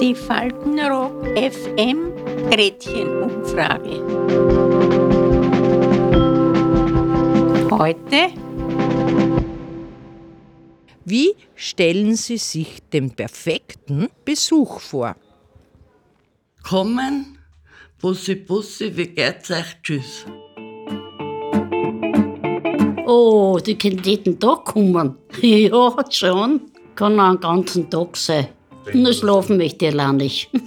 Die Faltenrock FM Gretchenumfrage. Heute Wie stellen Sie sich den perfekten Besuch vor? Kommen, Bussi Bussi, wie geht's euch? Tschüss. Oh, die können jeden Tag kommen. Ja, schon. Kann auch einen ganzen Tag sein. Nur schlafen möchte ich allein nicht.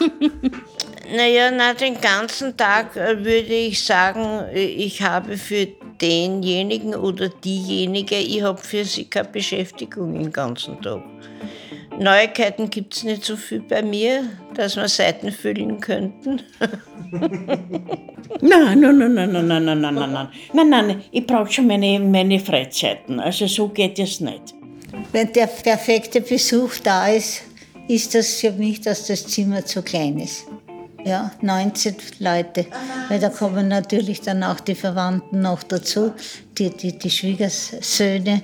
Naja, na, den ganzen Tag äh, würde ich sagen, äh, ich habe für denjenigen oder diejenige, ich habe für sie keine Beschäftigung den ganzen Tag. Neuigkeiten gibt es nicht so viel bei mir, dass wir Seiten füllen könnten. Nein, nein, nein, nein, nein, nein, nein, nein, nein, nein, nein, ich brauche schon meine, meine Freizeiten. Also so geht es nicht. Wenn der perfekte Besuch da ist, ist das für mich, dass das Zimmer zu klein ist. Ja, 19 Leute. Weil da kommen natürlich dann auch die Verwandten noch dazu, die, die, die Schwiegersöhne.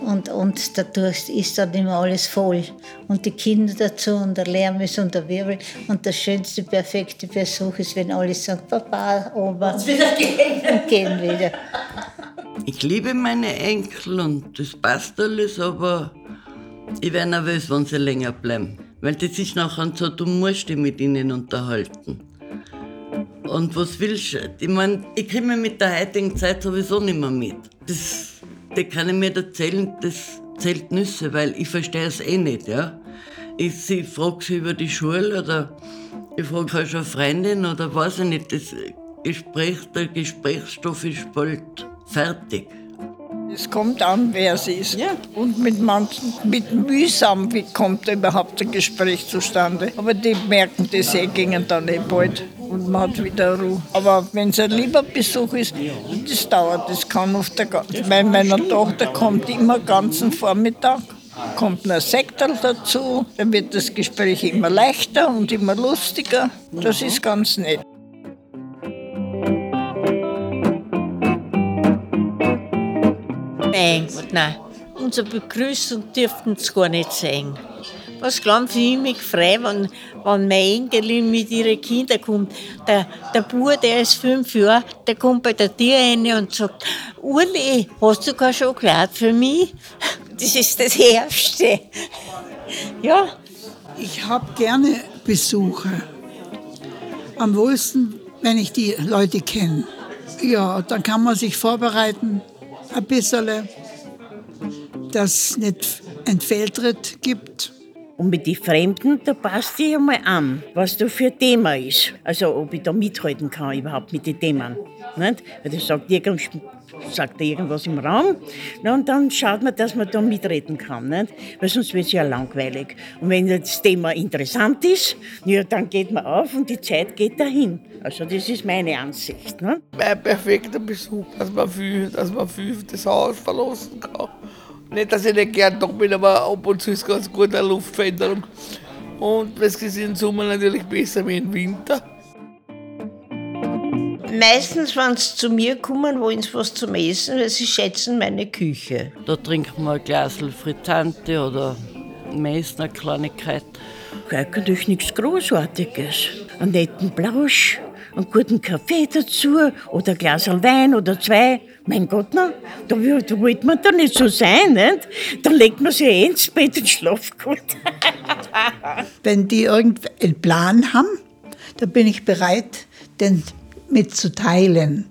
Und, und dadurch ist dann immer alles voll. Und die Kinder dazu und der Lärm ist und der Wirbel. Und der schönste, perfekte Besuch ist, wenn alle sagen, Papa, Oma. Und wieder gehen. Und gehen wieder. Ich liebe meine Enkel und das passt alles, aber ich werde nervös, wenn sie länger bleiben. Weil das ist nachher so, du musst dich mit ihnen unterhalten. Und was willst du? Ich meine, ich kriege mich mit der heutigen Zeit sowieso nicht mehr mit. Das, das kann ich mir erzählen, das zählt Nüsse, weil ich verstehe es eh nicht, ja. Ich, ich frage sie über die Schule oder ich frage halt schon eine Freundin oder weiß ich nicht. Das Gespräch, der Gesprächsstoff ist bald fertig. Es kommt an, wer es ist. Und mit manchen, mit mühsam wie kommt überhaupt ein Gespräch zustande. Aber die merken das eh, gingen dann eh bald. Und man hat wieder Ruhe. Aber wenn es ein lieber Besuch ist, das dauert. Das kann oft der ganze. Meine, meine Tochter kommt immer ganzen Vormittag. Kommt ein Sektorl dazu, dann wird das Gespräch immer leichter und immer lustiger. Das ist ganz nett. Mein Gott, nein. Unsere Begrüßung dürften sie gar nicht sehen. Was glauben Sie, ich mich frei, wenn, wenn meine Enkelin mit ihren Kindern kommt. Der, der Bub, der ist fünf Jahre, der kommt bei der Tür rein und sagt, Uli, hast du keine Schokolade für mich? Das ist das Erste. Ja, Ich habe gerne Besucher. Am wohlsten, wenn ich die Leute kenne. Ja, dann kann man sich vorbereiten, ein bisschen, dass es nicht ein Fehltritt gibt. Und mit den Fremden, da passt dich einmal an, was da für ein Thema ist. Also ob ich da mithalten kann überhaupt mit den Themen. Nicht? Weil das sagt, irgend, sagt irgendwas im Raum und dann schaut man, dass man da mitreden kann. Nicht? Weil sonst wird es ja langweilig. Und wenn das Thema interessant ist, ja, dann geht man auf und die Zeit geht dahin. Also das ist meine Ansicht. Ne? Ein perfekter Besuch, dass man viel, dass man viel das Haus verlassen kann. Nicht, dass ich nicht gern da bin, aber ab und zu ist ganz gut eine Luftveränderung. Und es ist im Sommer natürlich besser wie im Winter. meistens, wenn sie zu mir kommen, wollen sie was zum Essen, weil sie schätzen meine Küche. Da trinken wir ein Glas Frittante oder meist eine Kleinigkeit. Eigentlich nichts Großartiges. Einen netten Plausch, einen guten Kaffee dazu oder ein Glas Wein oder zwei. Mein Gott, na, da, wollte man da nicht so sein, nicht? Dann legt man sich ins Bett und schlaft gut. Wenn die irgendeinen Plan haben, dann bin ich bereit, den mitzuteilen.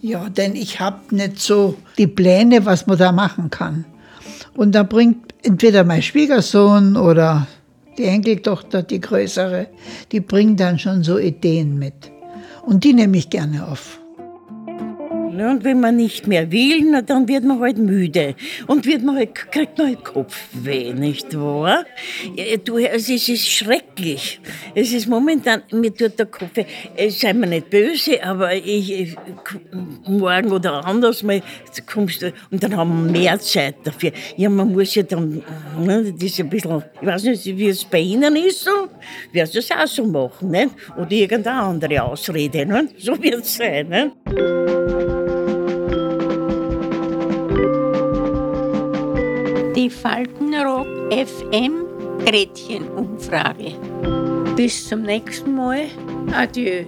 Ja, denn ich habe nicht so die Pläne, was man da machen kann. Und da bringt entweder mein Schwiegersohn oder die Enkeltochter, die größere, die bringt dann schon so Ideen mit. Und die nehme ich gerne auf. Ja, und wenn man nicht mehr will, na, dann wird man halt müde. Und wird man halt, kriegt man halt Kopfweh, nicht wahr? Ja, du, es ist, es ist schrecklich. Es ist momentan, mir tut der Kopf weh. Äh, Sei mir nicht böse, aber ich, ich, morgen oder anders mal kommst du, und dann haben wir mehr Zeit dafür. Ja, man muss ja dann, ne, das ist ein bisschen, ich weiß nicht, wie es bei Ihnen ist, so, wird es auch so machen, nicht? Oder irgendeine andere Ausrede, ne? So wird es sein, ne? Die Faltenrock FM Gretchenumfrage. Bis zum nächsten Mal. Adieu.